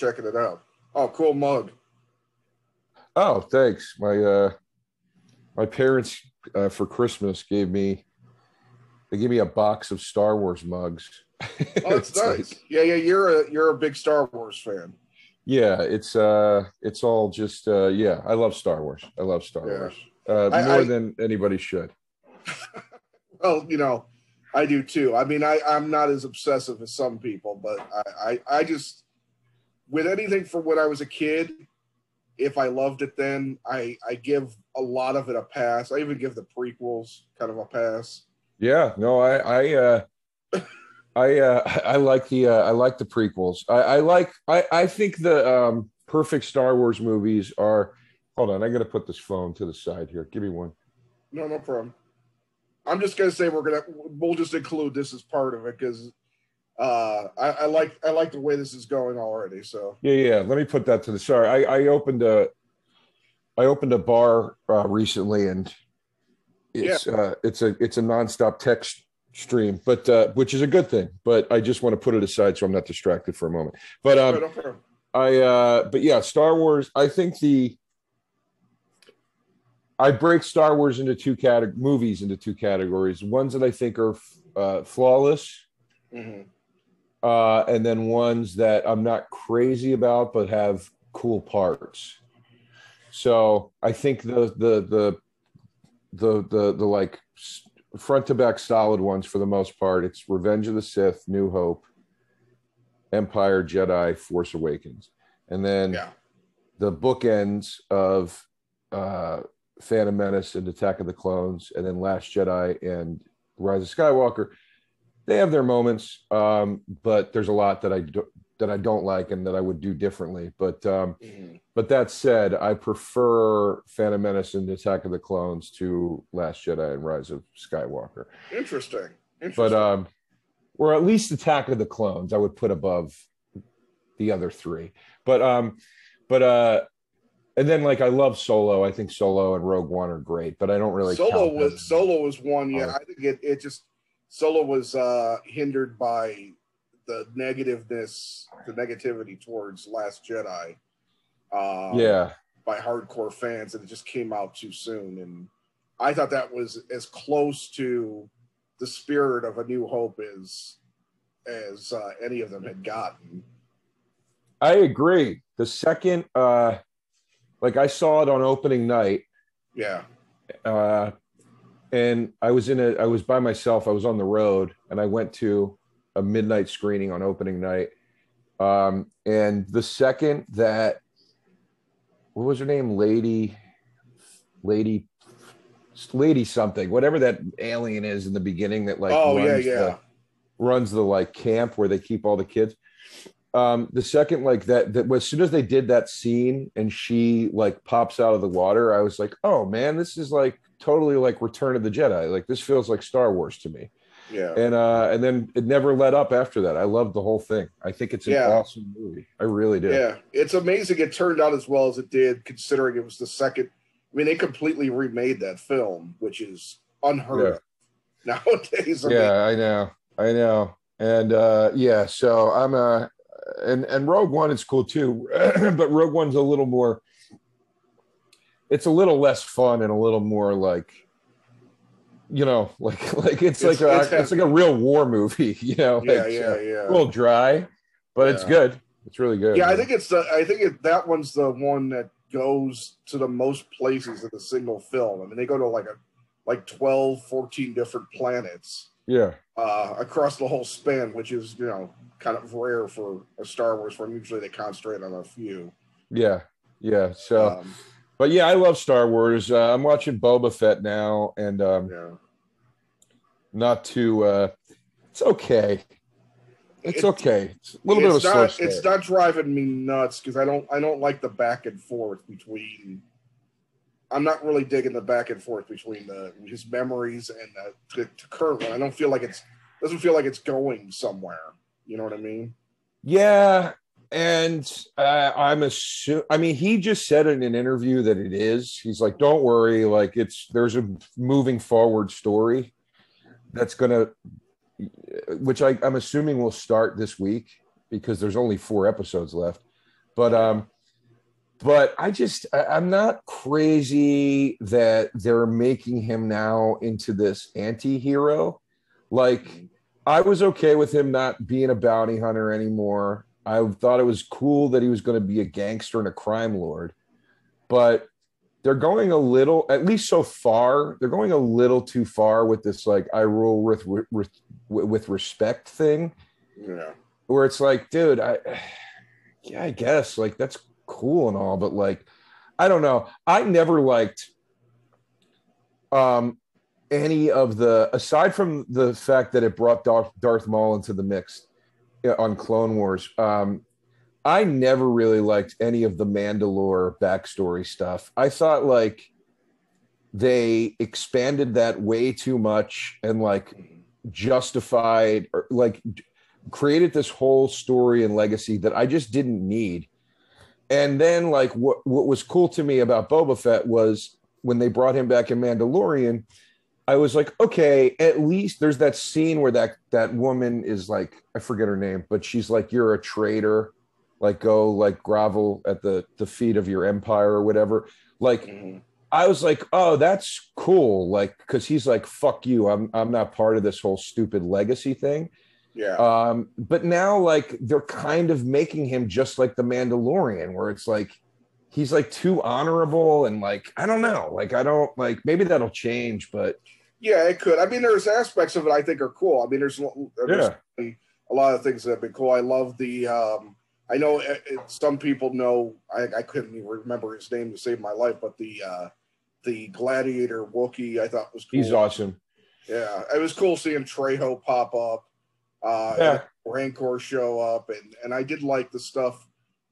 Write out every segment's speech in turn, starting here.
checking it out. Oh, cool mug. Oh, thanks. My uh, my parents uh, for Christmas gave me they gave me a box of Star Wars mugs. Oh, that's nice. Like, yeah, yeah. You're a you're a big Star Wars fan. Yeah, it's uh, it's all just uh, yeah. I love Star Wars. I love Star yeah. Wars uh, I, more I, than anybody should. well, you know, I do too. I mean, I I'm not as obsessive as some people, but I I, I just with anything from when I was a kid, if I loved it then, I I give a lot of it a pass. I even give the prequels kind of a pass. Yeah, no, I I uh I uh I like the uh I like the prequels. I I like I I think the um perfect Star Wars movies are hold on, I gotta put this phone to the side here. Give me one. No, no problem. I'm just gonna say we're gonna we'll just include this as part of it because uh, I, I, like I like the way this is going already. So yeah, yeah. Let me put that to the sorry. I, I opened a I opened a bar uh, recently, and it's yeah. uh, it's a it's a nonstop text stream, but uh, which is a good thing. But I just want to put it aside so I'm not distracted for a moment. But um, I uh, but yeah, Star Wars. I think the I break Star Wars into two categories, movies into two categories. Ones that I think are uh, flawless. Mm-hmm uh, and then ones that I'm not crazy about but have cool parts. So I think the the the the the, the like front to back solid ones for the most part. It's Revenge of the Sith, New Hope, Empire, Jedi, Force Awakens, and then yeah. the bookends of uh, Phantom Menace and Attack of the Clones, and then Last Jedi and Rise of Skywalker they have their moments, um, but there's a lot that I do, that I don't like and that I would do differently. But um, mm-hmm. but that said, I prefer Phantom Menace and Attack of the Clones to Last Jedi and Rise of Skywalker. Interesting. Interesting. But um, or at least Attack of the Clones, I would put above the other three. But um, but uh, and then like I love Solo. I think Solo and Rogue One are great, but I don't really. Solo was Solo was one. Yeah, I think it it just Solo was uh, hindered by the negativeness, the negativity towards Last Jedi. Um, yeah. By hardcore fans, and it just came out too soon. And I thought that was as close to the spirit of A New Hope as as uh, any of them had gotten. I agree. The second, uh, like I saw it on opening night. Yeah. Uh, and I was in a I was by myself. I was on the road, and I went to a midnight screening on opening night. Um, and the second that what was her name, Lady, Lady, Lady something, whatever that alien is in the beginning that like oh yeah yeah the, runs the like camp where they keep all the kids. Um, the second like that that as soon as they did that scene and she like pops out of the water, I was like, oh man, this is like totally like Return of the Jedi. Like this feels like Star Wars to me. Yeah. And uh and then it never let up after that. I loved the whole thing. I think it's an yeah. awesome movie. I really did. Yeah. It's amazing it turned out as well as it did, considering it was the second. I mean, they completely remade that film, which is unheard yeah. of nowadays. I yeah, mean, I know. I know. And uh yeah, so I'm a uh, and and Rogue One is cool too, but Rogue One's a little more it's a little less fun and a little more like you know like like it's, it's like a it's, it's, like a real war movie you know yeah yeah uh, yeah. a little dry but yeah. it's good. It's really good. Yeah man. i think it's the i think it, that one's the one that goes to the most places in a single film. I mean they go to like a like 12 14 different planets yeah. uh across the whole span which is you know kind of rare for a star wars film. Usually they concentrate on a few. Yeah yeah so um, but yeah, I love Star Wars. Uh, I'm watching Boba Fett now, and um, yeah. not too. Uh, it's okay. It's it, okay. It's a little bit of a not, slow It's not driving me nuts because I don't. I don't like the back and forth between. I'm not really digging the back and forth between the his memories and the, the, the current one. I don't feel like it's doesn't feel like it's going somewhere. You know what I mean? Yeah, and uh, I'm assuming. I mean, he just said in an interview that it is. He's like, "Don't worry, like it's there's a moving forward story that's gonna, which I, I'm assuming will start this week because there's only four episodes left. But um, but I just I, I'm not crazy that they're making him now into this anti-hero. Like. I was okay with him not being a bounty hunter anymore. I thought it was cool that he was going to be a gangster and a crime lord. But they're going a little, at least so far, they're going a little too far with this like I rule with with, with respect thing. Yeah. Where it's like, dude, I yeah, I guess like that's cool and all, but like I don't know. I never liked um any of the aside from the fact that it brought Darth, Darth Maul into the mix on Clone Wars. Um, I never really liked any of the Mandalore backstory stuff. I thought like they expanded that way too much and like justified or like created this whole story and legacy that I just didn't need. And then like what what was cool to me about Boba Fett was when they brought him back in Mandalorian, I was like, okay, at least there's that scene where that that woman is like, I forget her name, but she's like, you're a traitor. Like go like grovel at the the feet of your empire or whatever. Like mm-hmm. i was like oh that's cool. Like because he's like fuck you. I'm i'm not part of this whole stupid legacy thing. Yeah. Um but now like they're kind of making him just like the mandalorian where it's like he's like too honorable and like i don't know. Like i don't like maybe that'll change but yeah it could i mean there's aspects of it i think are cool i mean there's, there's yeah. a lot of things that have been cool i love the um I know it, it, some people know. I, I, couldn't even remember his name to save my life, but the uh, the gladiator Wookie I thought was cool. He's awesome. Yeah, it was cool seeing Trejo pop up, uh, yeah. Rancor show up, and and I did like the stuff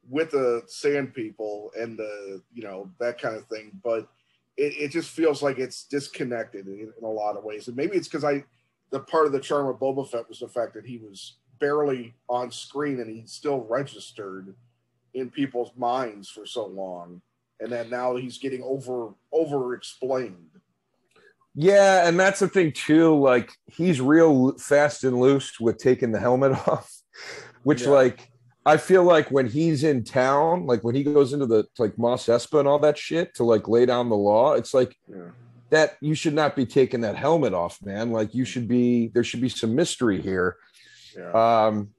with the Sand People and the you know that kind of thing, but it, it just feels like it's disconnected in, in a lot of ways, and maybe it's because I the part of the charm of Boba Fett was the fact that he was barely on screen and he still registered in people's minds for so long. And then now he's getting over over explained yeah and that's the thing too like he's real fast and loose with taking the helmet off which yeah. like i feel like when he's in town like when he goes into the like Mos Espa and all that shit to like lay down the law it's like yeah. that you should not be taking that helmet off man like you should be there should be some mystery here yeah. Um,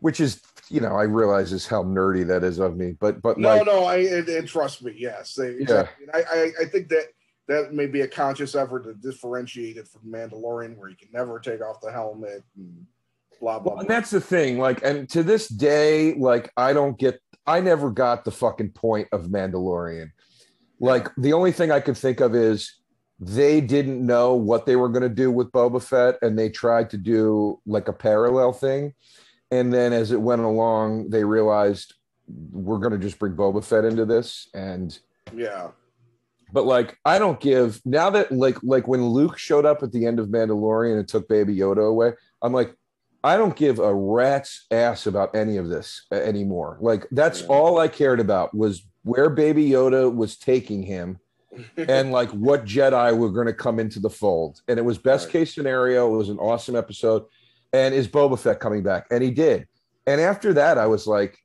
which is, you know, I realize is how nerdy that is of me, but but no, like, no, I and, and, trust me, yes, exactly. Yeah. I, I I think that that may be a conscious effort to differentiate it from Mandalorian, where you can never take off the helmet and blah blah. Well, and that's the thing, like, and to this day, like, I don't get, I never got the fucking point of Mandalorian. Like, the only thing I could think of is they didn't know what they were going to do with Boba Fett, and they tried to do like a parallel thing. And then as it went along, they realized we're going to just bring Boba Fett into this. And yeah, but like I don't give now that like like when Luke showed up at the end of Mandalorian and took Baby Yoda away, I'm like, I don't give a rat's ass about any of this anymore. Like that's yeah. all I cared about was where Baby Yoda was taking him and like what Jedi were going to come into the fold. And it was best right. case scenario. It was an awesome episode. And is Boba Fett coming back? And he did. And after that, I was like,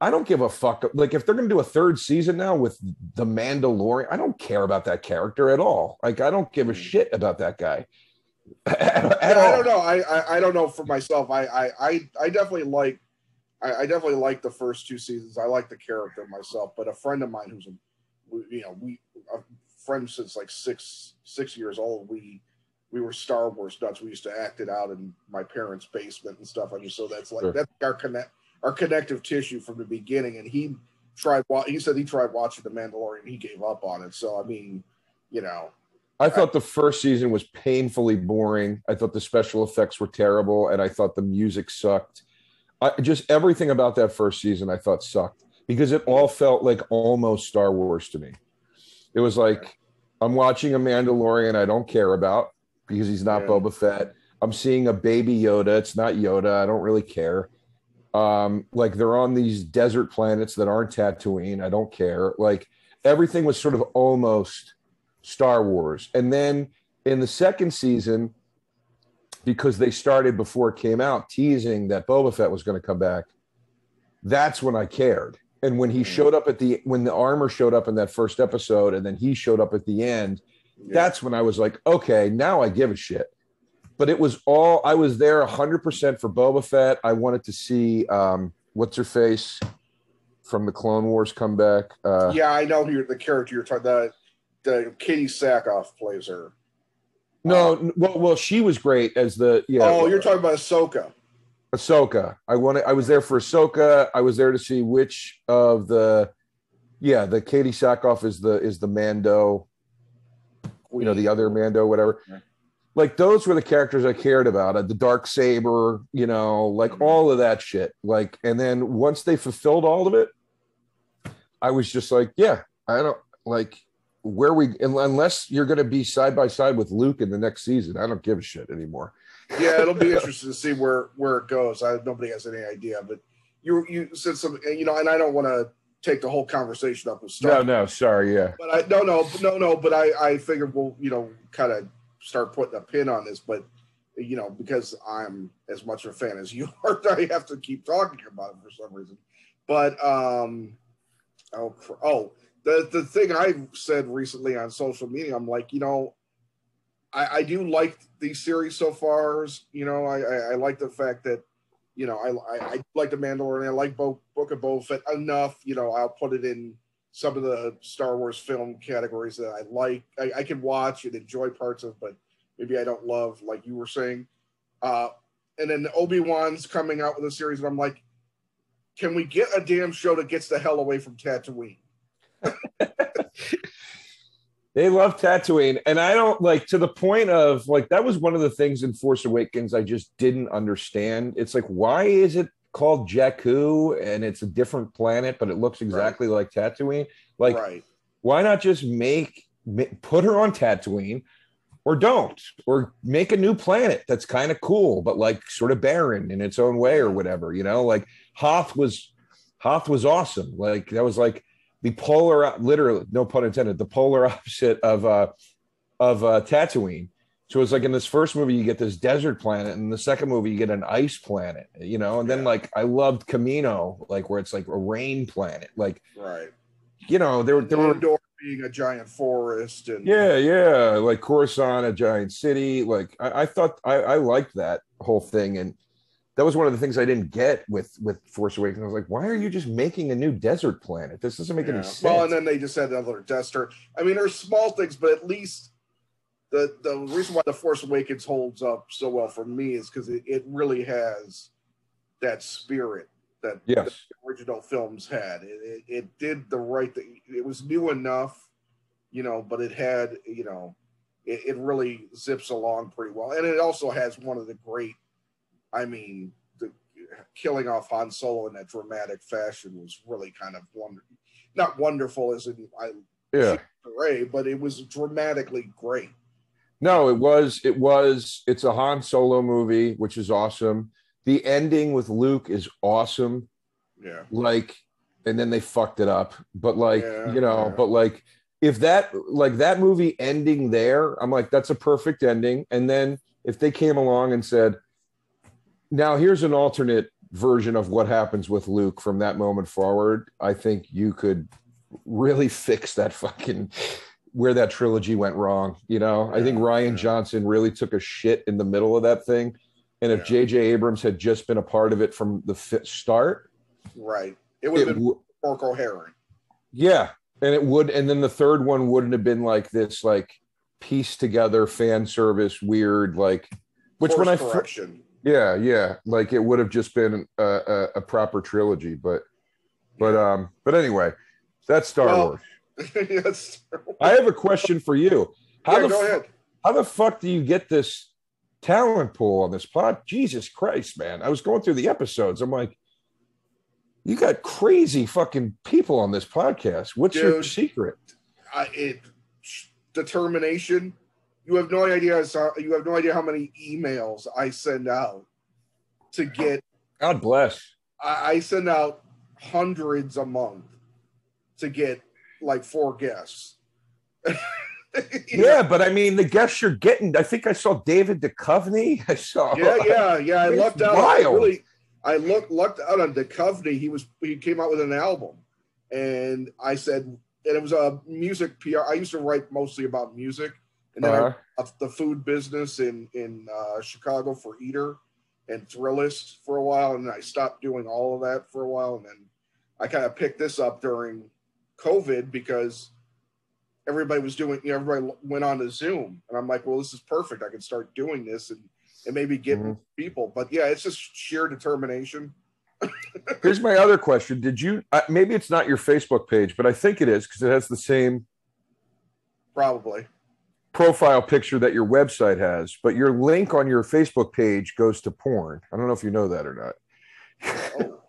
I don't give a fuck. Like, if they're going to do a third season now with the Mandalorian, I don't care about that character at all. Like, I don't give a hmm. shit about that guy. At, at I don't know. I, I, I don't know for myself. I I I, I definitely like I, I, definitely like the first two seasons. I like the character myself, but a friend of mine who's a you know we friends since like six six years old. We we were Star Wars nuts. We used to act it out in my parents' basement and stuff. I mean, so that's like sure. that's our connect our connective tissue from the beginning. And he tried. He said he tried watching The Mandalorian. He gave up on it. So I mean, you know. I thought the first season was painfully boring. I thought the special effects were terrible, and I thought the music sucked. I, just everything about that first season I thought sucked because it all felt like almost Star Wars to me. It was like I'm watching a Mandalorian I don't care about because he's not yeah. Boba Fett. I'm seeing a baby Yoda. It's not Yoda. I don't really care. Um, like they're on these desert planets that aren't Tatooine. I don't care. Like everything was sort of almost Star Wars. And then in the second season, because they started before it came out teasing that Boba Fett was going to come back, that's when I cared And when he Mhm. showed up at the when the armor showed up in that first episode, and then he showed up at the end, Yeah. that's when I was like, okay, now I give a shit. But it was all I was there 100% for Boba Fett. I wanted to see um, what's her face from the Clone Wars come back. Uh, yeah, I know who you're, the character you're talking. The the Katee Sackhoff plays her. No, n- well, well, she was great as the yeah. oh, you're talking about Ahsoka. Ahsoka. I wanted. I was there for Ahsoka. I was there to see which of the, yeah, the Katee Sackhoff is the is the Mando. You know the other Mando, whatever. Yeah. Like those were the characters I cared about. Uh, The dark saber, you know, like Mhm. all of that shit. Like, and then once they fulfilled all of it, I was just like, yeah, I don't like where we unless you're going to be side by side with Luke in the next season. I don't give a shit anymore. yeah, it'll be interesting to see where where it goes. I nobody has any idea, but you you said some, you know, and I don't want to take the whole conversation up with No, stuff. no, sorry, yeah. But I no no no no. But I I figured we'll you know kind of start putting a pin on this, but you know because I'm as much of a fan as you are, I have to keep talking about it for some reason. But um, oh oh the the thing I've said recently on social media, I'm like you know. I, I do like these series so far. You know, I, I, I like the fact that, you know, I, I, I like the Mandalorian. I like Bo, Book of Boba Fett enough. You know, I'll put it in some of the Star Wars film categories that I like. I, I can watch and enjoy parts of, but maybe I don't love, like you were saying. Uh, and then Obi Wan's coming out with a series, and I'm like, can we get a damn show that gets the hell away from Tatooine? They love Tatooine, and I don't like to the point of like that was one of the things in Force Awakens I just didn't understand. It's like why is it called Jakku and it's a different planet, but it looks exactly like Tatooine? Like right. why not just make put her on Tatooine, or don't, or make a new planet that's kind of cool, but like sort of barren in its own way or whatever. You know, like Hoth was Hoth was awesome. Like that was like the polar, literally, no pun intended, the polar opposite of uh of uh Tatooine. So it's like in this first movie, you get this desert planet, and in the second movie, you get an ice planet, you know. And then Yeah. like I loved Camino, like where it's like a rain planet, like Right. you know there there were Endor being a giant forest and yeah yeah like Coruscant, a giant city. Like I, I thought I, I liked that whole thing, and that was one of the things I didn't get with with Force Awakens. I was like, why are you just making a new desert planet? This doesn't make Yeah. any sense. Well, and then they just had another Star. I mean, there's small things, but at least the the reason why the Force Awakens holds up so well for me is because it, it really has that spirit that yes, the original films had. It, it, it did the right thing. It was new enough, you know, but it had, you know, it, it really zips along pretty well. And it also has one of the great, I mean, the killing off Han Solo in that dramatic fashion was really kind of wonder, not wonderful as in I yeah. Ray, but it was dramatically great. No, it was. It was. It's a Han Solo movie, which is awesome. The ending with Luke is awesome. Yeah. Like, and then they fucked it up. But like, Yeah, you know, yeah. but like, if that like that movie ending there, I'm like, that's a perfect ending. And then if they came along and said, now here's an alternate version of what happens with Luke from that moment forward, I think you could really fix that fucking where that trilogy went wrong. You know, I think Rian yeah. Johnson really took a shit in the middle of that thing. And if Yeah. J.J. Abrams had just been a part of it from the start, Right. It would have been w- coherent. yeah, and it would, and then the third one wouldn't have been like this, like piece together fan service, weird, like which Course when I correction. Yeah, yeah, like it would have just been a, a, a proper trilogy, but but um, but anyway, that's Star Well, Wars. yes. I have a question for you. How yeah, the go ahead. how the fuck do you get this talent pool on this pod? Jesus Christ, man! I was going through the episodes. I'm like, you got crazy fucking people on this podcast. What's your secret? I, it determination. You have no idea. You have no idea how many emails I send out to get. God bless. I, I send out hundreds a month to get like four guests. You know? Yeah, but I mean, the guests you're getting. I think I saw David Duchovny. I saw. yeah, yeah, yeah. I lucked out. wild. Really, I looked lucked out on Duchovny. He was he came out with an album. and I said, and it was a music PR. I used to write mostly about music, and then uh-huh. I, the food business in in uh, Chicago for Eater and Thrillist for a while, and I stopped doing all of that for a while, and then I kind of picked this up during COVID because everybody was doing, you know, everybody went on to Zoom, and I'm like, well, this is perfect. I can start doing this and and maybe get mm-hmm. people. But yeah, it's just sheer determination. Here's my other question: Did you? Uh, maybe it's not your Facebook page, but I think it is because it has the same. Probably profile picture that your website has, but your link on your Facebook page goes to porn. I don't know if you know that or not. oh,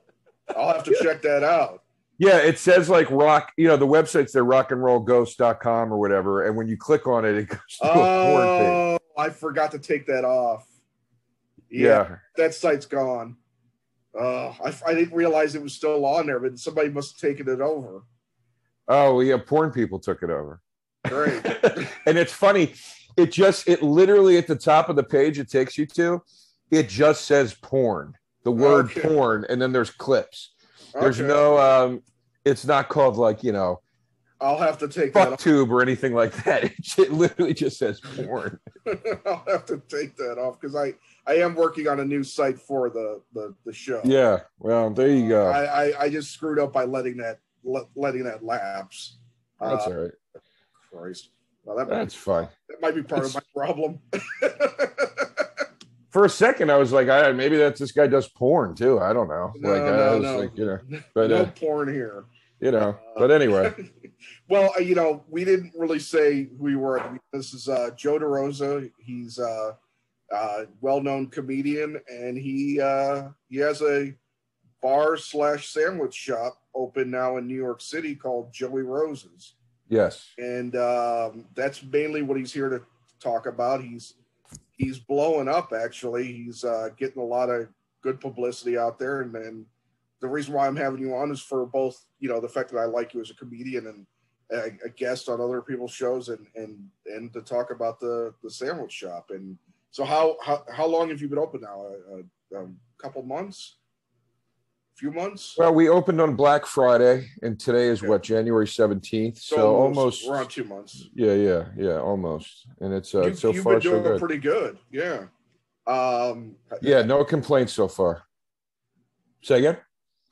I'll have to check that out. Yeah, it says like rock, you know, the website's there, rockandrollghost.com or whatever. And when you click on it, it goes to oh, a porn page. Oh, I forgot to take that off. Yeah, yeah. that site's gone. Uh, I, I didn't realize it was still on there, but somebody must have taken it over. Oh, yeah, porn people took it over. Great. and it's funny. It just it literally at the top of the page it takes you to, it just says porn, the word okay. porn, and then there's clips. There's okay. no um it's not called like, you know, I'll have to take fuck tube or anything like that. It, it literally just says porn. I'll have to take that off because I I am working on a new site for the the, the show. Yeah, well, there you go. I, I, I just screwed up by letting that letting that lapse. That's uh, all right. Christ. Well, that That's be, fine. That might be part of my problem. For a second, I was like, I, maybe that's this guy does porn too. I don't know. No, like, no, I was no. like, you know, but no uh, porn here. You know, uh, but anyway. well, uh, you know, we didn't really say who we were. This is uh, Joe DeRosa. He's a uh, well-known comedian, and he uh, he has a bar slash sandwich shop open now in New York City called Joey Rose's. Yes. And um, that's mainly what he's here to talk about. He's he's blowing up. Actually, he's uh, getting a lot of good publicity out there, and then the reason why I'm having you on is for both, you know, the fact that I like you as a comedian and a, a guest on other people's shows, and and and to talk about the the sandwich shop. And so, how how how long have you been open now? A, a, a couple months few months. Well, we opened on Black Friday, and today is okay. what January seventeenth. So, so almost, almost, we're on two months. Yeah, yeah, yeah, almost. And it's uh, you, so you've far been doing so good. pretty good. Yeah. Um, yeah, no complaints so far. Say again.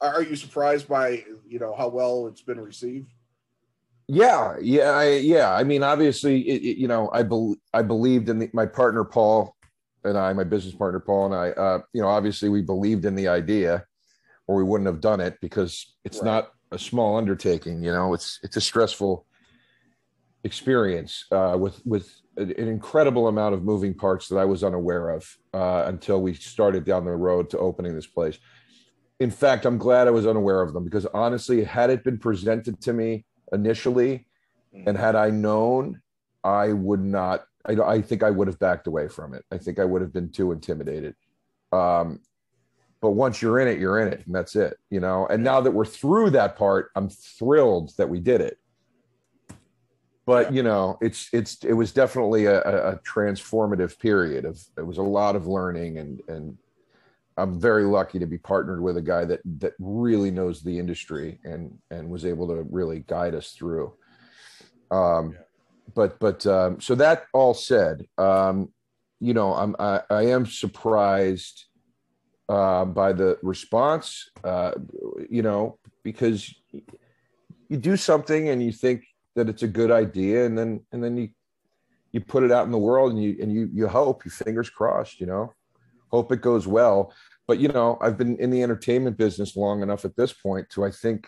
Are you surprised by you know how well it's been received? Yeah, yeah, I, yeah. I mean, obviously, it, it, you know, I be, I believed in the, my partner Paul and I, my business partner Paul and I. Uh, you know, obviously, we believed in the idea or we wouldn't have done it because it's right. not a small undertaking. You know, it's it's a stressful experience uh, with with an incredible amount of moving parts that I was unaware of uh, until we started down the road to opening this place. In fact, I'm glad I was unaware of them because honestly, had it been presented to me initially, mm. and had I known, I would not. I, I think I would have backed away from it. I think I would have been too intimidated. Um, but once you're in it you're in it and that's it you know? And now that we're through that part i'm thrilled that we did it. But you know it's it's it was definitely a, a transformative period of it was a lot of learning and and i'm very lucky to be partnered with a guy that that really knows the industry and and was able to really guide us through. Um yeah. but but um so that all said um you know i'm i, I am surprised uh, by the response, uh, you know, because you do something and you think that it's a good idea, and then and then you you put it out in the world, and you and you you hope, you fingers crossed, you know, hope it goes well. But you know, I've been in the entertainment business long enough at this point to I think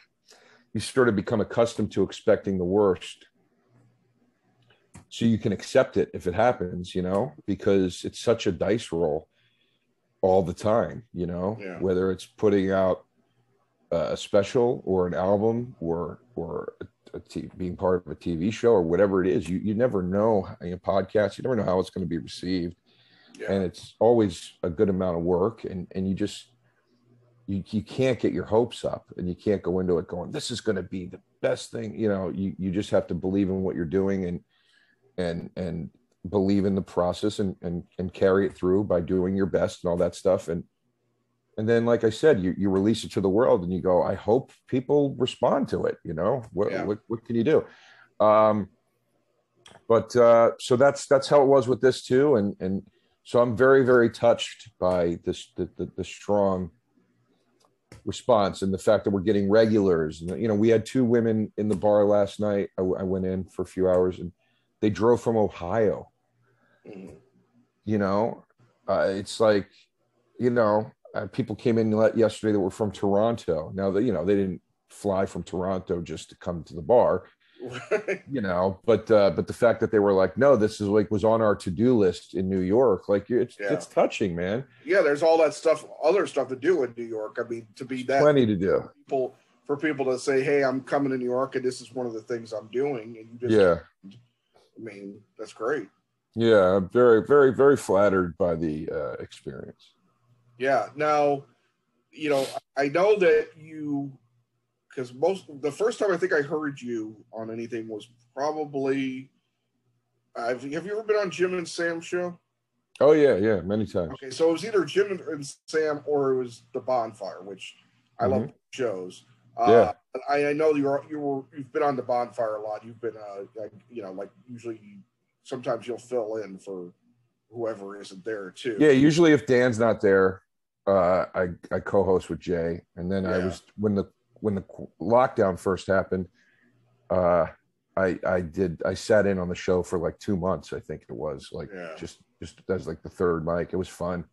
you sort of become accustomed to expecting the worst so you can accept it if it happens you know because it's such a dice roll all the time, you know, yeah. whether it's putting out uh, a special or an album or or a, a t- being part of a TV show or whatever it is. You you never know in a podcast. You never know how it's going to be received, yeah. and it's always a good amount of work. And and you just you you can't get your hopes up, and you can't go into it going, "This is going to be the best thing." You know, you you just have to believe in what you're doing and and and believe in the process and, and and carry it through by doing your best and all that stuff. And and then like i said you, you release it to the world and you go i hope people respond to it you know? What Yeah. what, what can you do? Um but uh so that's that's how it was with this too. And and so i'm very very touched by this the the, the strong response and the fact that we're getting regulars. And you know we had two women in the bar last night. I, I went in for a few hours and they drove from ohio. You know uh, it's like you know uh, people came in yesterday that were from toronto. Now that you know they didn't fly from toronto just to come to the bar you know but uh but the fact that they were like no this is like was on our to-do list in new york like it's Yeah. it's touching man. Yeah, there's all that stuff, other stuff to do in New York. I mean, to be that plenty to do. people for people to say, "Hey, I'm coming to New York, and this is one of the things I'm doing," and you just, yeah I mean, that's great. yeah i'm very very very flattered by the uh experience Yeah. Now, you know, I know that you, because most the first time I think I heard you on anything was probably. I've, have you ever been on Jim and Sam show? oh yeah yeah many times Okay, so it was either Jim and- and Sam or it was the Bonfire, which I love shows. Uh, Yeah. I, I know you're you were you've been on the Bonfire a lot. You've been uh like, you know like usually sometimes you'll fill in for whoever isn't there too. Yeah, usually if Dan's not there, uh, I I co-host with Jay, and then I was when the when the lockdown first happened, uh, I I did I sat in on the show for like two months. I think it was like Yeah. just just as like the third mic. It was fun.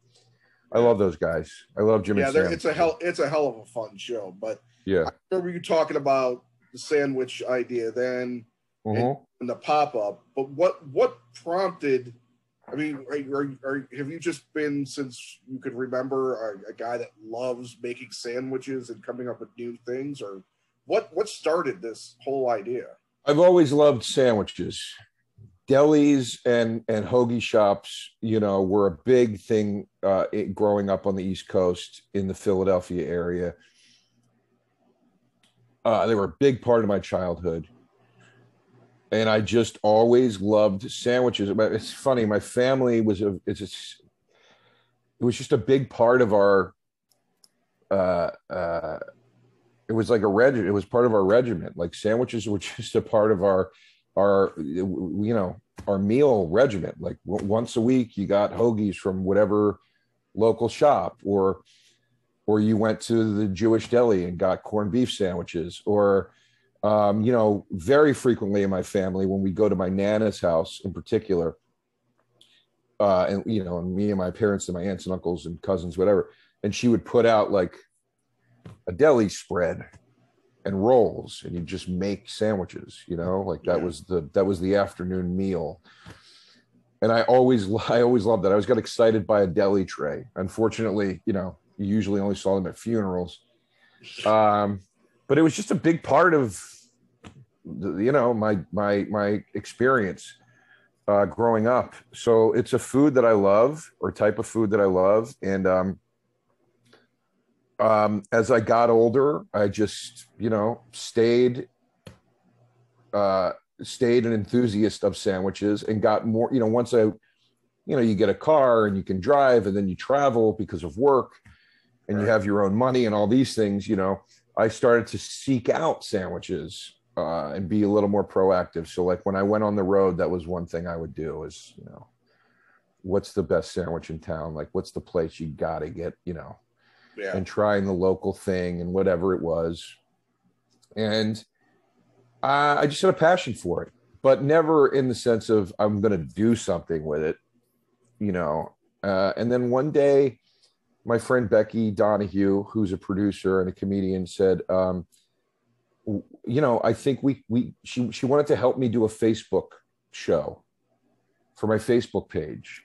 I love those guys. I love Jimmy. yeah, it's a hell it's a hell of a fun show. But Yeah. I remember you talking about the sandwich idea then Mhm. and the pop up. But what what prompted? I mean, are, are, are, have you just been since you could remember a, a guy that loves making sandwiches and coming up with new things, or what what started this whole idea? I've always loved sandwiches. Delis and and hoagie shops, you know, were a big thing uh, growing up on the East Coast in the Philadelphia area. Uh, they were a big part of my childhood, and I just always loved sandwiches. It's funny, my family was a it's a, it was just a big part of our. Uh, uh, it was like a regiment. It was part of our regiment. Like sandwiches were just a part of our our you know our meal regiment like w- once a week you got hoagies from whatever local shop or or you went to the jewish deli and got corned beef sandwiches or um, you know very frequently in my family when we go to my nana's house in particular uh, and you know and me and my parents and my aunts and uncles and cousins whatever and she would put out like a deli spread and rolls and you just make sandwiches you know like that Yeah. was the that was the afternoon meal. And i always i always loved that. I always got excited by a deli tray. Unfortunately you know usually only saw them at funerals. Um but it was just a big part of you know my my my experience uh growing up. So it's a food that i love or type of food that i love. And um um, as I got older, I just, you know, stayed, uh, stayed an enthusiast of sandwiches and got more, you know, once I, you know, you get a car and you can drive and then you travel because of work and you have your own money and all these things, you know, I started to seek out sandwiches uh, and be a little more proactive. So like when I went on the road, that was one thing I would do is, you know, what's the best sandwich in town? Like what's the place you got to get, you know, Yeah, and trying the local thing and whatever it was. And I, I just had a passion for it, but never in the sense of I'm going to do something with it, you know. Uh, and then one day, my friend Becky Donahue, who's a producer and a comedian, said, um, "You know, I think we we she she wanted to help me do a Facebook show for my Facebook page."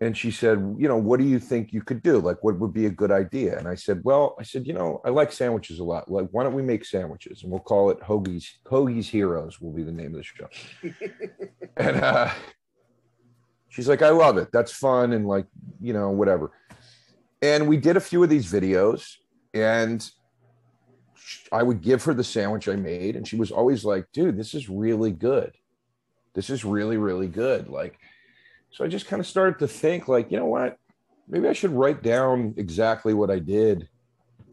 and she said, you know, what do you think you could do? Like, what would be a good idea? And I said, well, I said, you know, I like sandwiches a lot. Like, why don't we make sandwiches? And we'll call it Hoagie's Hoagie's Heroes will be the name of the show. and uh, she's like, I love it. That's fun and like, you know, whatever. And we did a few of these videos, and I would give her the sandwich I made, and she was always like, dude, this is really good. This is really, really good. Like, so I just kind of started to think, like, you know what? maybe I should write down exactly what I did.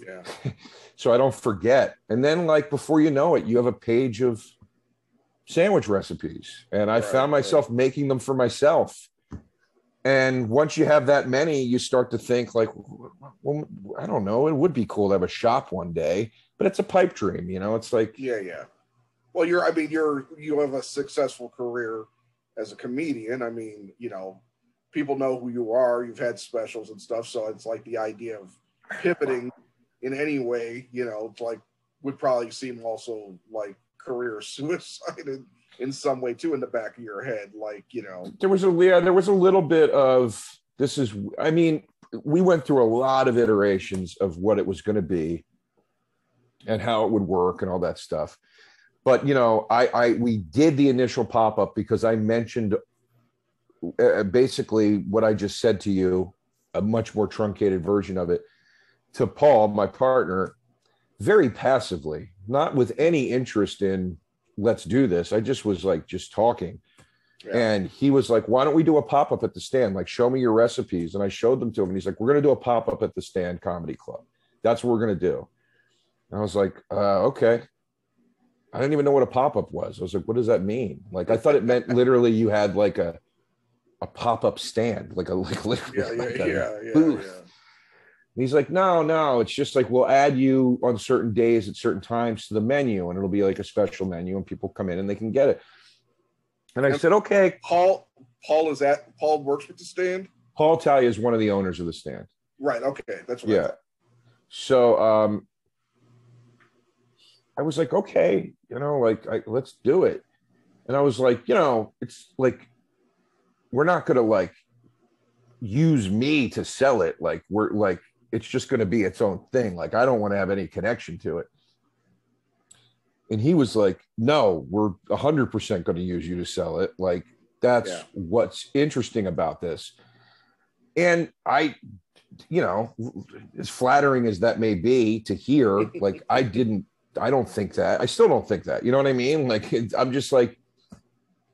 Yeah. so I don't forget. And then, like, before you know it, you have a page of sandwich recipes. And I right, found myself right. making them for myself. And once you have that many, you start to think, like, well, I don't know, it would be cool to have a shop one day, but it's a pipe dream, you know? It's like, yeah, yeah. Well, you're, I mean, you're, you have a successful career as a comedian. I mean, you know, people know who you are. You've had specials and stuff, so it's like the idea of pivoting in any way, you know, like would probably seem also like career suicide in some way too in the back of your head. Like, you know, there was a yeah, there was a little bit of this is. I mean, we went through a lot of iterations of what it was going to be and how it would work and all that stuff but you know i i we did the initial pop-up because i mentioned uh, uh, basically what I just said to you, a much more truncated version of it, to Paul, my partner, very passively, not with any interest in let's do this. I just was like just talking. Yeah. And he was like, why don't we do a pop up at the stand? Like, show me your recipes. And I showed them to him. And he's like, we're going to do a pop up at the stand comedy club. That's what we're going to do. And I was like, uh, okay. I didn't even know what a pop up was. I was like, what does that mean? Like, I thought it meant literally you had like a, a pop-up stand, like a like literally yeah, like yeah, a yeah, booth. Yeah, he's like, no, no, it's just like we'll add you on certain days at certain times to the menu, and it'll be like a special menu, and people come in and they can get it. And I and said, okay. Paul, Paul is at Paul works with the stand. Paul Talia is one of the owners of the stand. Right. Okay. That's right. Yeah. So um, I was like, okay, you know, like I, let's do it. And I was like, you know, it's like we're not going to like use me to sell it. Like we're like, it's just going to be its own thing. Like I don't want to have any connection to it. And he was like, no, we're a hundred percent going to use you to sell it. Like that's yeah. what's interesting about this. And I, you know, as flattering as that may be to hear, like I didn't, I don't think that. I still don't think that. You know what I mean? Like I'm just like,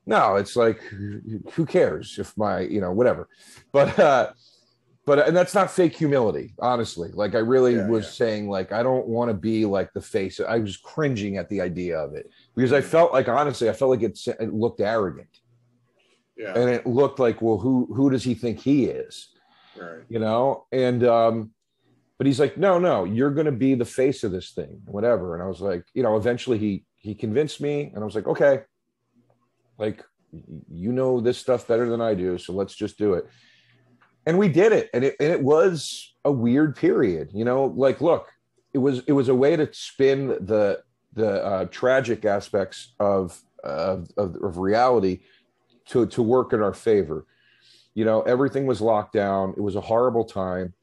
no, it's like who cares if my, you know, whatever. But uh but and that's not fake humility, honestly. Like I really yeah, was yeah. saying like I don't want to be like the face. I was cringing at the idea of it because I felt like honestly, I felt like it, it looked arrogant. Yeah. And it looked like, well, who who does he think he is? Right. You know, and um but he's like, no, no, you're going to be the face of this thing, whatever. And I was like, you know, eventually he he convinced me, and I was like, okay, like, you know this stuff better than I do, so let's just do it. And we did it, and it and it was a weird period. You know, like, look, it was it was a way to spin the the uh, tragic aspects of, of of of reality to to work in our favor. You know, everything was locked down. It was a horrible time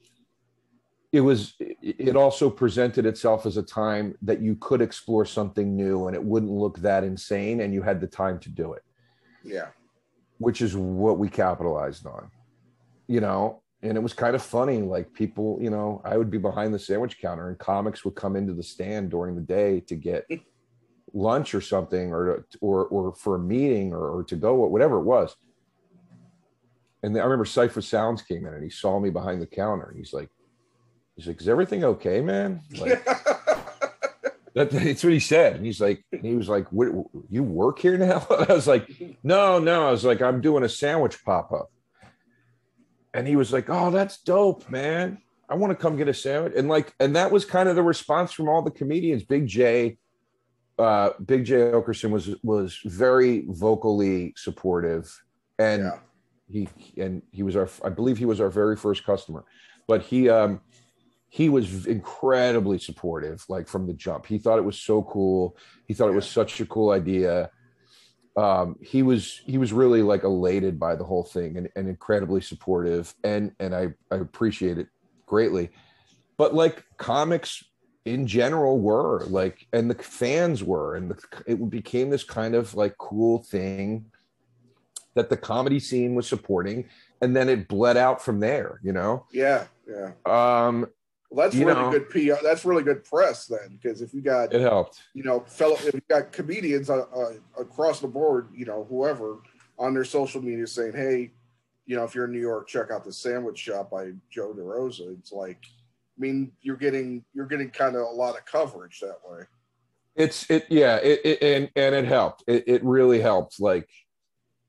it was it also presented itself as a time that you could explore something new and it wouldn't look that insane and you had the time to do it yeah which is what we capitalized on you know and it was kind of funny like people you know i would be behind the sandwich counter and comics would come into the stand during the day to get lunch or something or or or for a meeting or, or to go whatever it was and i remember Cipha Sounds came in and he saw me behind the counter and he's like He's like, "Is everything okay, man?" Like, that, that's what he said. And he's like, he was like, what, "You work here now?" I was like, "No, no." I was like, "I'm doing a sandwich pop up." And he was like, "Oh, that's dope, man. I want to come get a sandwich." And like, and that was kind of the response from all the comedians. Big Jay, uh, Big Jay Oakerson was was very vocally supportive, and yeah. he and he was our, I believe he was our very first customer, but he um he was incredibly supportive like from the jump he thought it was so cool he thought yeah. it was such a cool idea um, he was he was really like elated by the whole thing and, and incredibly supportive and and I, I appreciate it greatly. But like comics in general were like and the fans were and the, it became this kind of like cool thing that the comedy scene was supporting and then it bled out from there you know? Yeah yeah. Um well, that's you really know, good PR. That's really good press then, because if you got it helped, you know, fellow, if you got comedians uh, uh, across the board, you know, whoever on their social media saying, "Hey, you know, if you're in New York, check out the Sandwich Shop by Joe DeRosa. It's like, I mean, you're getting you're getting kind of a lot of coverage that way. It's it yeah it, it and and it helped. It it really helped. Like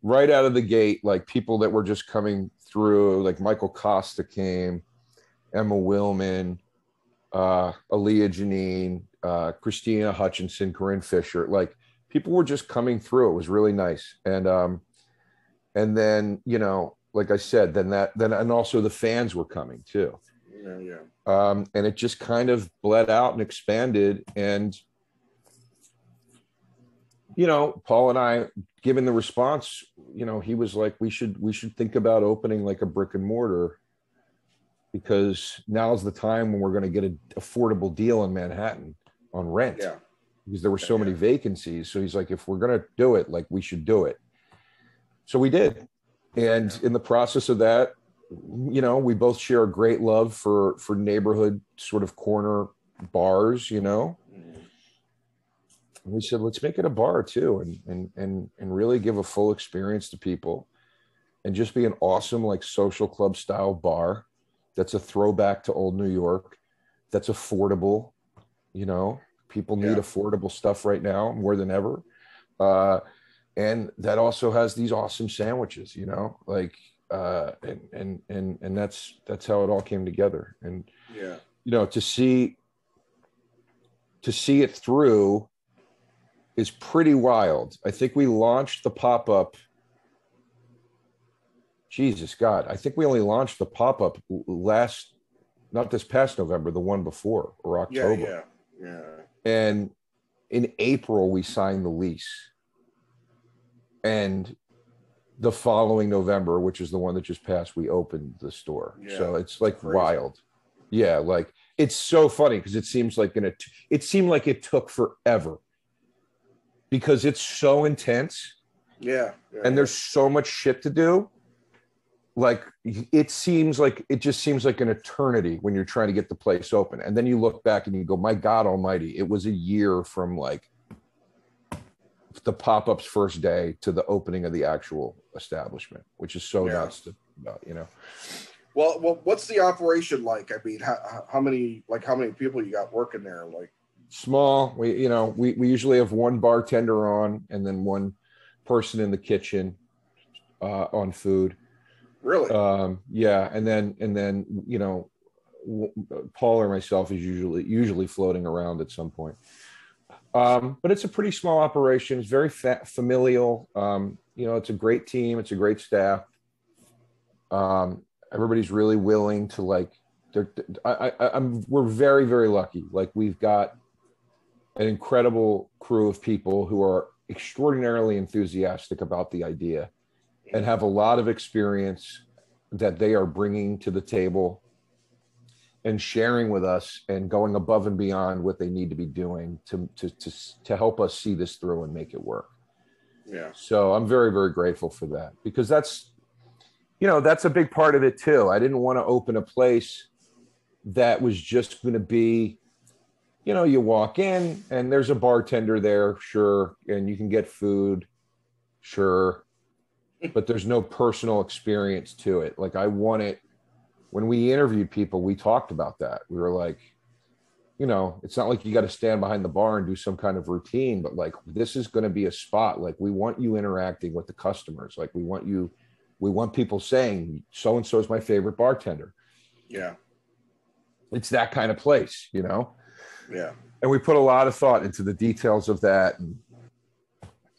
right out of the gate, like people that were just coming through, like Michael Costa came, Emma Willmann, uh, Aaliyah Janine, uh, Christina Hutchinson, Corinne Fisher, like people were just coming through. It was really nice. And um, and then, you know, like I said, then that then and also the fans were coming too. Yeah, yeah. Um, and it just kind of bled out and expanded. And you know, Paul and I, given the response, you know, he was like, we should we should think about opening like a brick and mortar because now's the time when we're going to get an affordable deal in Manhattan on rent. Yeah. Because there were so yeah. many vacancies. So he's like, if we're going to do it, like we should do it. So we did. And yeah. in the process of that, you know, we both share a great love for for neighborhood sort of corner bars, you know. Mm-hmm. we said, let's make it a bar too, and and and and really give a full experience to people, and just be an awesome like social club style bar that's a throwback to old New York, that's affordable. You know, people need yeah. affordable stuff right now more than ever. Uh, and that also has these awesome sandwiches, you know, like, uh, and, and, and, and that's, that's how it all came together. And, yeah, you know, to see, to see it through is pretty wild. I think we launched the pop up Jesus God, I think we only launched the pop up last, not this past November, the one before or October. Yeah, yeah, yeah. And in April we signed the lease, and the following November, which is the one that just passed, we opened the store. Yeah, so it's like crazy. wild. Yeah, like it's so funny because it seems like in a, it seemed like it took forever because it's so intense. Yeah, yeah, and there's so much shit to do like it seems like it just seems like an eternity when you're trying to get the place open. And then you look back and you go my god almighty it was a year from like the pop-ups first day to the opening of the actual establishment which is so yeah. nuts to about you know? Well well what's the operation like? I mean how, how many like how many people you got working there? Like small. We you know we, we usually have one bartender on and then one person in the kitchen uh, on food Really? Um, yeah, and then and then you know, Paul or myself is usually usually floating around at some point. Um, but it's a pretty small operation. It's very fa- familial. Um, you know, it's a great team. It's a great staff. Um, everybody's really willing to like. They're, I, I, I'm. We're very, very lucky. Like we've got an incredible crew of people who are extraordinarily enthusiastic about the idea and have a lot of experience that they are bringing to the table and sharing with us and going above and beyond what they need to be doing to, to, to, to help us see this through and make it work. Yeah. So I'm very, very grateful for that because that's, you know, that's a big part of it too. I didn't want to open a place that was just going to be, you know, you walk in and there's a bartender there, sure, and you can get food, sure but there's no personal experience to it. Like I want it when we interviewed people, we talked about that. We were like, you know, it's not like you got to stand behind the bar and do some kind of routine, but like this is going to be a spot. Like we want you interacting with the customers. Like we want you, we want people saying, so and so is my favorite bartender. Yeah. It's that kind of place, you know? Yeah. And we put a lot of thought into the details of that and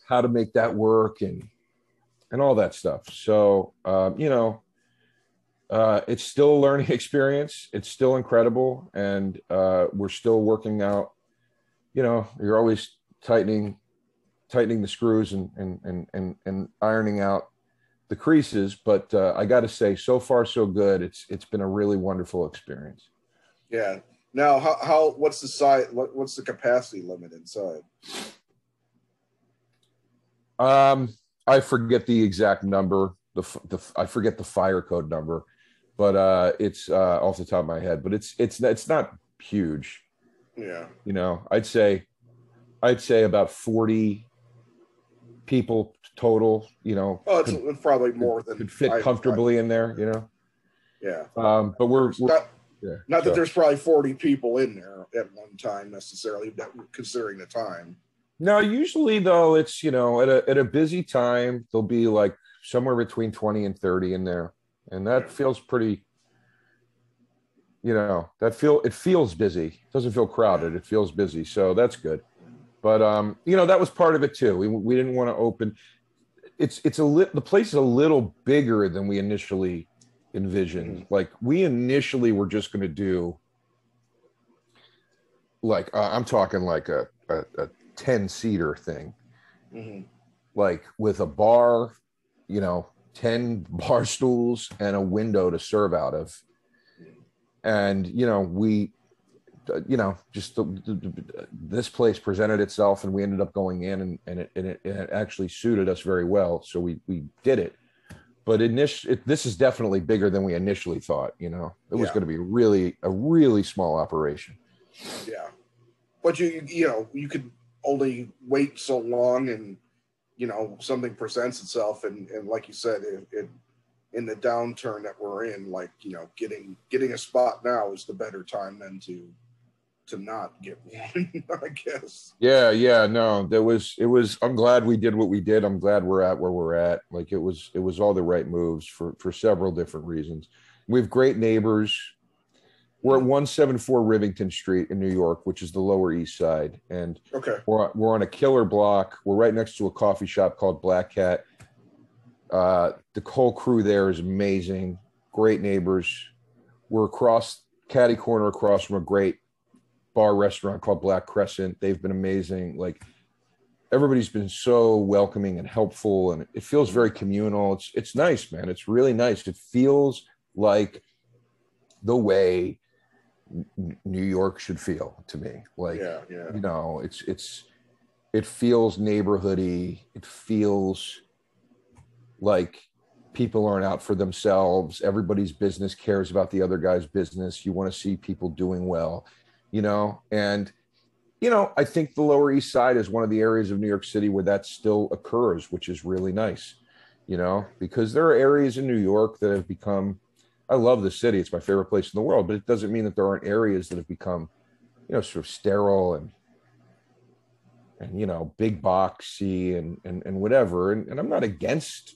how to make that work and and all that stuff. So, um, you know, uh, it's still a learning experience. It's still incredible, and uh, we're still working out. You know, you're always tightening, tightening the screws and and and and, and ironing out the creases. But uh, I got to say, so far so good. It's it's been a really wonderful experience. Yeah. Now, how, how what's the size? What, what's the capacity limit inside? Um, I forget the exact number. The, the I forget the fire code number, but uh, it's uh, off the top of my head. But it's it's it's not huge. Yeah. You know, I'd say, I'd say about forty people total. You know, oh, it's could, probably more than could fit comfortably in there. You know. Yeah. Um, but we're, we're not, yeah, not that there's probably 40 people in there at one time necessarily, considering the time. No, usually though, it's you know at a at a busy time there'll be like somewhere between 20 and 30 in there, and that feels pretty. You know that feel it feels busy. It doesn't feel crowded. It feels busy, so that's good. But um, you know that was part of it too. We we didn't want to open. It's it's a li- the place is a little bigger than we initially envisioned. Mm-hmm. Like we initially were just going to do. Like uh, I'm talking like a, a, a 10 seater thing. Mm-hmm. like with a bar you know 10 bar stools and a window to serve out of. And you know we you know just the, the, this place presented itself and we ended up going in and, and, it, and it, it, actually suited us very well. So we we did it. But initially it, this is definitely bigger than we initially thought you know? It was yeah. going to be really a really small operation. Yeah. But you you know you could only wait so long and you know something presents itself. And and like you said it, it, in the downturn that we're in like you know getting getting a spot now is the better time than to to not get one i guess. Yeah yeah no there was it was i'm glad we did what we did. I'm glad we're at where we're at. Like it was it was all the right moves for for several different reasons. We have great neighbors we're at 174 Rivington Street in New York, which is the Lower East Side, and okay, we're we're on a killer block. We're right next to a coffee shop called Black Cat. Uh, the whole crew there is amazing. Great neighbors. We're across Caddy Corner, across from a great bar restaurant called Black Crescent. They've been amazing. Like everybody's been so welcoming and helpful, and it feels very communal. It's it's nice, man. It's really nice. It feels like the way New York should feel to me. Like, yeah, yeah. you know, it's it's it feels neighborhoody. It feels like people aren't out for themselves. Everybody's business cares about the other guy's business. You want to see people doing well, you know, and you know, I think the Lower East Side is one of the areas of New York City where that still occurs, which is really nice, you know, because there are areas in New York that have become I love the city. It's my favorite place in the world, but it doesn't mean that there aren't areas that have become, you know, sort of sterile and and you know, big boxy and and and whatever. And, and I'm not against,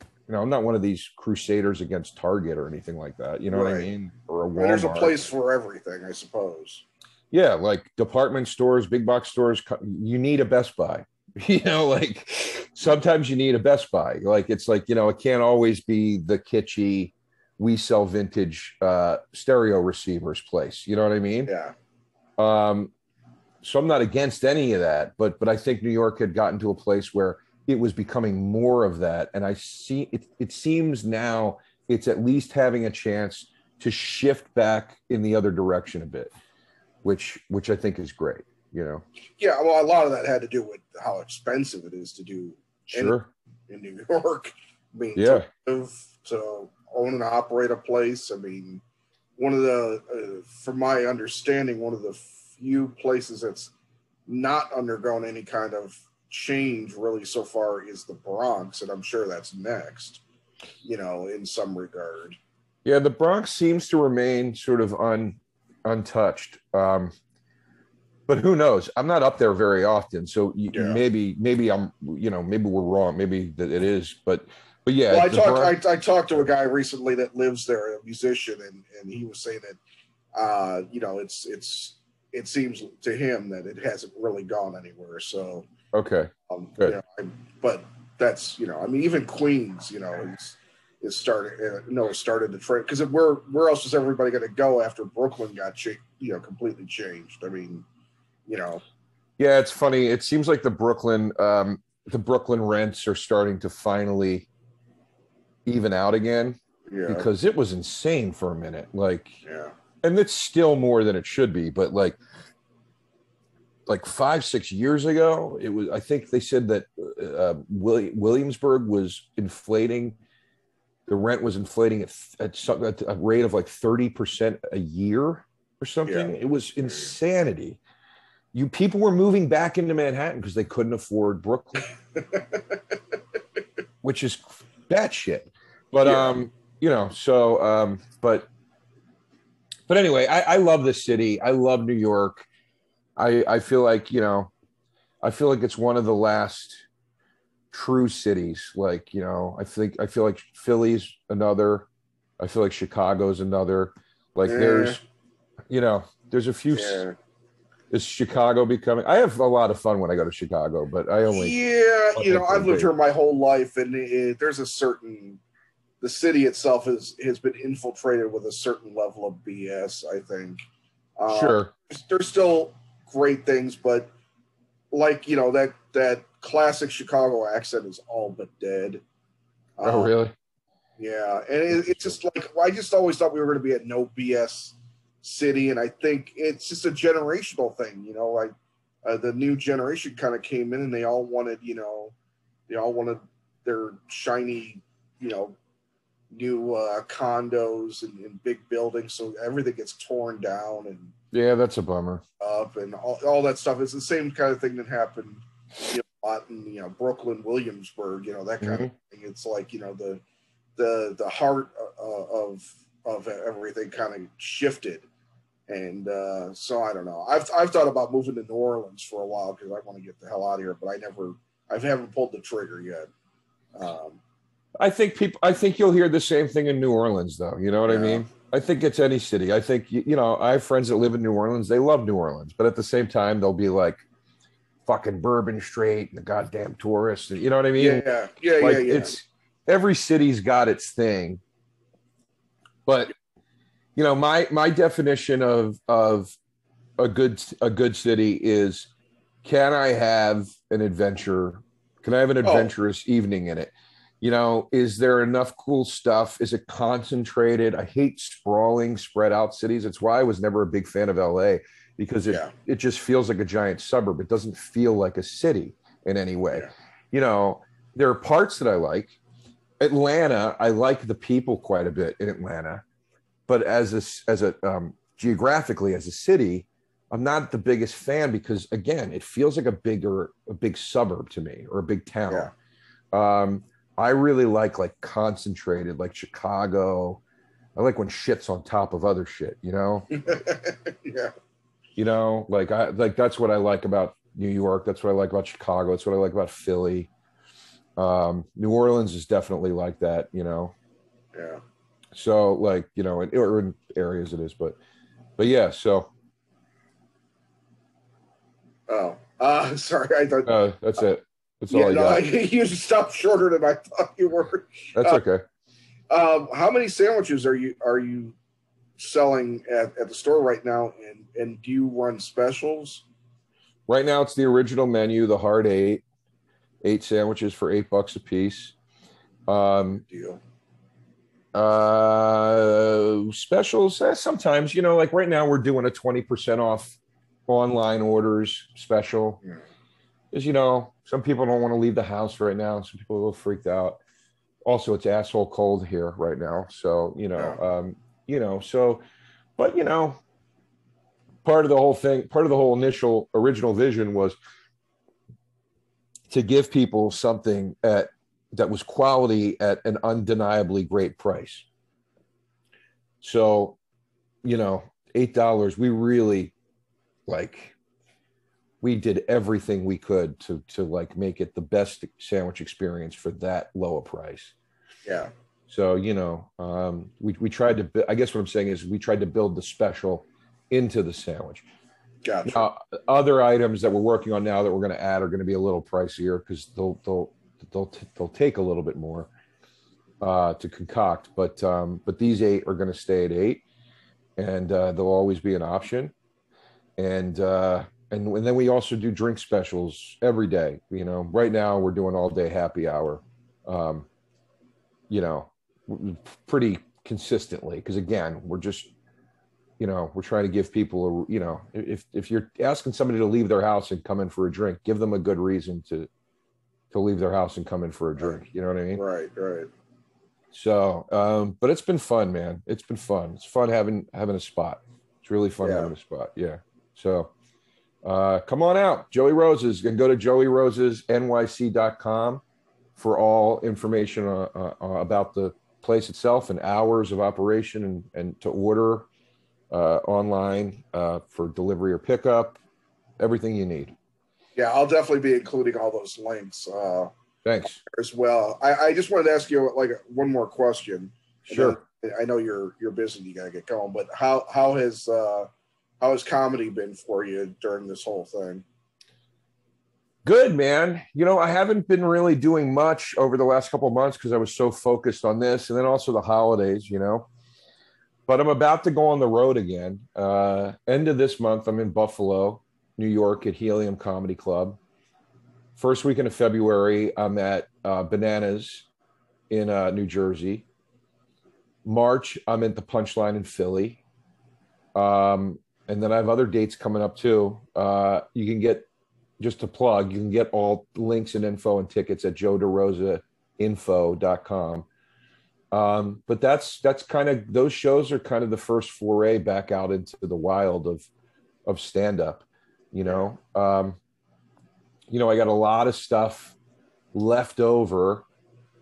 you know, I'm not one of these crusaders against Target or anything like that. You know right. what I mean? Or a Walmart. There's a place for everything, I suppose. Yeah, like department stores, big box stores. You need a Best Buy. You know, like sometimes you need a Best Buy. Like it's like you know, it can't always be the kitschy we sell vintage uh, stereo receivers place. You know what I mean? Yeah. Um, so I'm not against any of that, but but I think New York had gotten to a place where it was becoming more of that, and I see it. It seems now it's at least having a chance to shift back in the other direction a bit, which which I think is great. You know. Yeah, well, a lot of that had to do with how expensive it is to do. Sure. In, in New York, I mean, yeah. To own and operate a place. I mean, one of the, uh, from my understanding, one of the few places that's not undergone any kind of change really so far is the Bronx, and I'm sure that's next, you know, in some regard. Yeah, the Bronx seems to remain sort of un, untouched. Um, but who knows? I'm not up there very often, so yeah. maybe maybe I'm you know maybe we're wrong. Maybe that it is, but but yeah, well, I talked. I, I, talked to a guy recently that lives there, a musician, and and he was saying that, uh, you know, it's it's it seems to him that it hasn't really gone anywhere. So okay, um, you know, I, but that's you know, I mean, even Queens, you know, is is started. Uh, no, started to trend because where where else is everybody going to go after Brooklyn got cha- you know completely changed? I mean, you know. Yeah, it's funny. It seems like the Brooklyn um, the Brooklyn rents are starting to finally even out again yeah. because it was insane for a minute. Like, yeah. and it's still more than it should be, but like, like five, six years ago, it was, I think they said that uh, Williamsburg was inflating, the rent was inflating at, at, some, at a rate of like 30% a year or something. Yeah. It was insanity you people were moving back into Manhattan because they couldn't afford Brooklyn, which is bad shit. But yeah. um, you know, so um, but but anyway, I, I love the city. I love New York. I I feel like you know, I feel like it's one of the last true cities. Like you know, I think I feel like Philly's another. I feel like Chicago's another. Like yeah. there's, you know, there's a few. Yeah. Is Chicago becoming? I have a lot of fun when I go to Chicago, but I only. Yeah, you know, I've lived here my whole life, and it, there's a certain the city itself has has been infiltrated with a certain level of BS. I think. Uh, sure. There's still great things, but like you know that that classic Chicago accent is all but dead. Oh, um, really? Yeah, and it, it's just like I just always thought we were going to be a no BS city, and I think it's just a generational thing. You know, like uh, the new generation kind of came in, and they all wanted, you know, they all wanted their shiny, you know, new uh, condos and, and, big buildings, so everything gets torn down and yeah, that's a bummer. Up and all, all that stuff is the same kind of thing that happened, you know, in you know Brooklyn, Williamsburg, you know that kind mm-hmm. of thing. It's like you know the the the heart uh, of of everything kind of shifted, and uh, so I don't know. I've I've thought about moving to New Orleans for a while because I want to get the hell out of here, but I never I haven't pulled the trigger yet. Um, I think people. I think you'll hear the same thing in New Orleans, though. You know what yeah. I mean? I think it's any city. I think you know. I have friends that live in New Orleans. They love New Orleans, but at the same time, they'll be like, "Fucking Bourbon Street and the goddamn tourists." You know what I mean? Yeah, yeah, like, yeah, yeah. It's every city's got its thing, but you know, my my definition of of a good a good city is, can I have an adventure? Can I have an oh. adventurous oh. evening in it? You know is there enough cool stuff? Is it concentrated? I hate sprawling spread out cities. It's why i was never a big fan of la because it yeah. it just feels like a giant suburb. It doesn't feel like a city in any way. Yeah. you know there are parts that i like. Atlanta i like the people quite a bit in atlanta but as a as a um, geographically as a city i'm not the biggest fan because again it feels like a bigger a big suburb to me or a big town. Yeah. um, I really like like concentrated, like Chicago. I like when shit's on top of other shit, you know? yeah. You know, like I like that's what I like about New York. That's what I like about Chicago. That's what I like about Philly. Um, New Orleans is definitely like that, you know. Yeah. So like, you know, in, or in areas it is, but but yeah, so Oh, uh sorry, I thought uh, that's it. That's yeah, all I no, got. you stopped shorter than I thought you were. That's uh, okay. Um, how many sandwiches are you are you selling at, at the store right now? And and do you run specials? Right now, it's the original menu, the hard eight, eight sandwiches for eight bucks a piece. Um, Deal. Uh, specials. Eh, sometimes, you know, like right now, we're doing a twenty percent off online orders special. Yeah is you know some people don't want to leave the house right now. Some people are a little freaked out. Also it's asshole cold here right now. So you know um you know so but you know part of the whole thing part of the whole initial original vision was to give people something at that was quality at an undeniably great price. So you know eight dollars we really like we did everything we could to to like make it the best sandwich experience for that lower price. Yeah. So you know, um, we we tried to. I guess what I'm saying is we tried to build the special into the sandwich. Gotcha. Now, other items that we're working on now that we're going to add are going to be a little pricier because they'll they'll they'll they'll take a little bit more uh, to concoct. But um, but these eight are going to stay at eight, and uh, they'll always be an option. And uh, and, and then we also do drink specials every day. You know, right now we're doing all day happy hour. Um, you know, pretty consistently because again, we're just you know we're trying to give people a you know if if you're asking somebody to leave their house and come in for a drink give them a good reason to to leave their house and come in for a drink you know what i mean right right so um but it's been fun man it's been fun it's fun having having a spot it's really fun yeah. having a spot yeah so uh, come on out. Joey Roses. And go to joeyrosesnyc.com for all information uh, uh, uh, about the place itself and hours of operation and, and to order uh, online uh, for delivery or pickup, everything you need. Yeah, I'll definitely be including all those links. Uh, Thanks. As well. I, I just wanted to ask you like one more question. Sure. I know you're you're busy. You gotta get going. But how how has uh, how has comedy been for you during this whole thing? Good, man. You know, I haven't been really doing much over the last couple months because I was so focused on this, and then also the holidays. You know, but I'm about to go on the road again. Uh, end of this month, I'm in Buffalo, New York, at Helium Comedy Club. First weekend of February, I'm at uh, Bananas in uh, New Jersey. March, I'm at the Punchline in Philly. Um, and then I have other dates coming up too. Uh, you can get just to plug, you can get all links and info and tickets at joederosainfo.com. Um, but that's that's kind of those shows are kind of the first foray back out into the wild of of stand up. You know, um, you know, I got a lot of stuff left over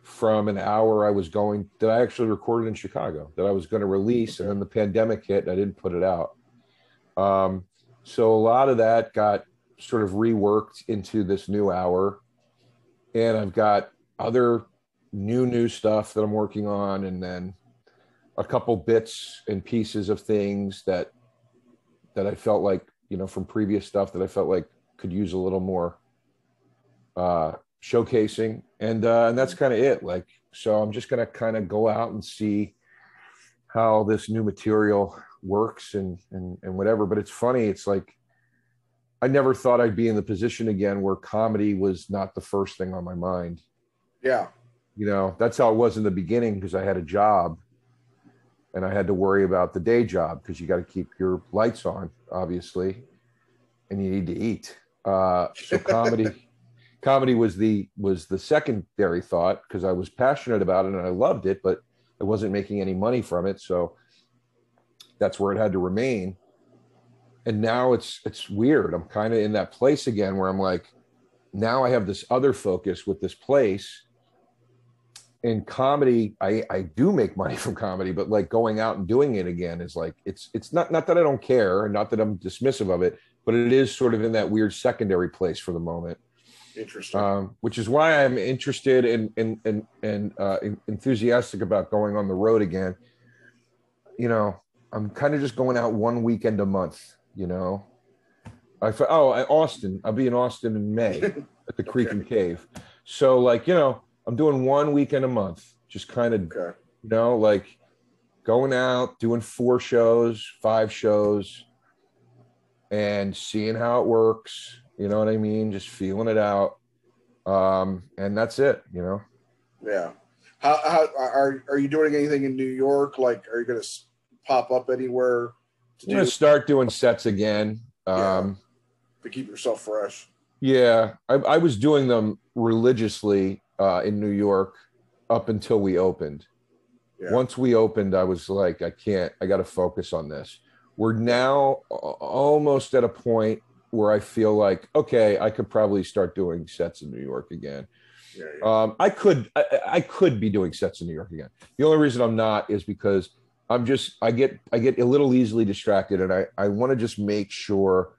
from an hour I was going that I actually recorded in Chicago that I was going to release, and then the pandemic hit and I didn't put it out. Um, so a lot of that got sort of reworked into this new hour, and I've got other new new stuff that I'm working on, and then a couple bits and pieces of things that that I felt like you know from previous stuff that I felt like could use a little more uh, showcasing, and uh, and that's kind of it. Like, so I'm just gonna kind of go out and see how this new material works and and and whatever. But it's funny. It's like I never thought I'd be in the position again where comedy was not the first thing on my mind. Yeah, you know that's how it was in the beginning because I had a job and I had to worry about the day job because you got to keep your lights on, obviously, and you need to eat. Uh, so comedy comedy was the was the secondary thought because I was passionate about it and I loved it, but I wasn't making any money from it, so that's where it had to remain. And now it's it's weird. I'm kind of in that place again where I'm like, now I have this other focus with this place. In comedy, I I do make money from comedy, but like going out and doing it again is like it's it's not not that I don't care and not that I'm dismissive of it, but it is sort of in that weird secondary place for the moment Interesting. Um, which is why I'm interested and and and and uh, enthusiastic about going on the road again. You know, I'm kind of just going out one weekend a month. You know, I oh Austin. I'll be in Austin in May at the Creek okay. and Cave. So like you know, I'm doing one weekend a month. Just kind of okay. you know like going out doing four shows, five shows, and seeing how it works you know what I mean? Just feeling it out. Um, and that's it, you know? Yeah. How, how are, are you doing anything in New York? Like, are you going to pop up anywhere? To to start doing sets again. Um, yeah. To keep yourself fresh. Yeah. I, I was doing them religiously uh, in New York up until we opened. Yeah. Once we opened, I was like, I can't, I got to focus on this. We're now almost at a point where I feel like, okay, I could probably start doing sets in New York again. Yeah, yeah. Um, I could, I, I, could be doing sets in New York again. The only reason I'm not is because I'm just, I get, I get a little easily distracted, and I, I want to just make sure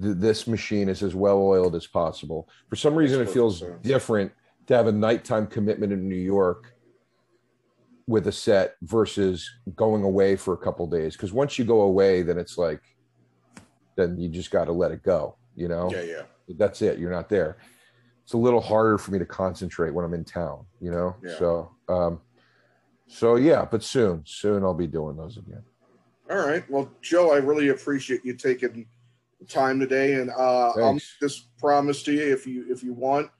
th- this machine is as well oiled as possible. For some reason, it feels different to have a nighttime commitment in New York with a set versus going away for a couple days. Because once you go away, then it's like then you just got to let it go. You know, yeah, yeah. That's it. You're not there. It's a little harder for me to concentrate when I'm in town. You know, yeah. so um, so yeah. But soon, soon I'll be doing those again. All right. Well, Joe, I really appreciate you taking time today, and uh, I'll just promise to you if you if you want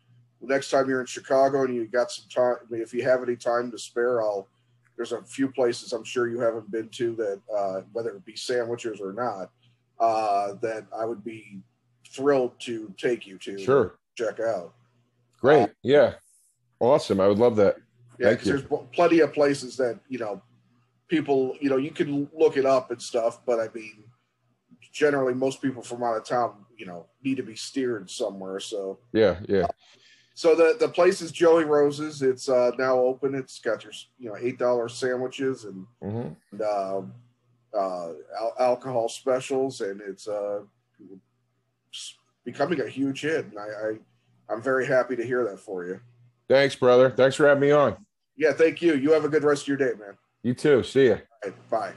next time you're in Chicago and you got some time, if you have any time to spare, I'll. There's a few places I'm sure you haven't been to that, uh, whether it be sandwiches or not, uh, that I would be thrilled to take you to sure check out. Great, uh, yeah, awesome. I would love that. Yeah, you. there's plenty of places that you know people you know you can look it up and stuff, but I mean, generally most people from out of town, you know, need to be steered somewhere. So yeah, yeah. So the the place is Joey Rose's. It's uh, now open. It's got your you know eight dollar sandwiches and, mm-hmm. and uh, uh, al- alcohol specials, and it's uh, becoming a huge hit. And I, I I'm very happy to hear that for you. Thanks, brother. Thanks for having me on. Yeah, thank you. You have a good rest of your day, man. You too. See ya. Right, bye.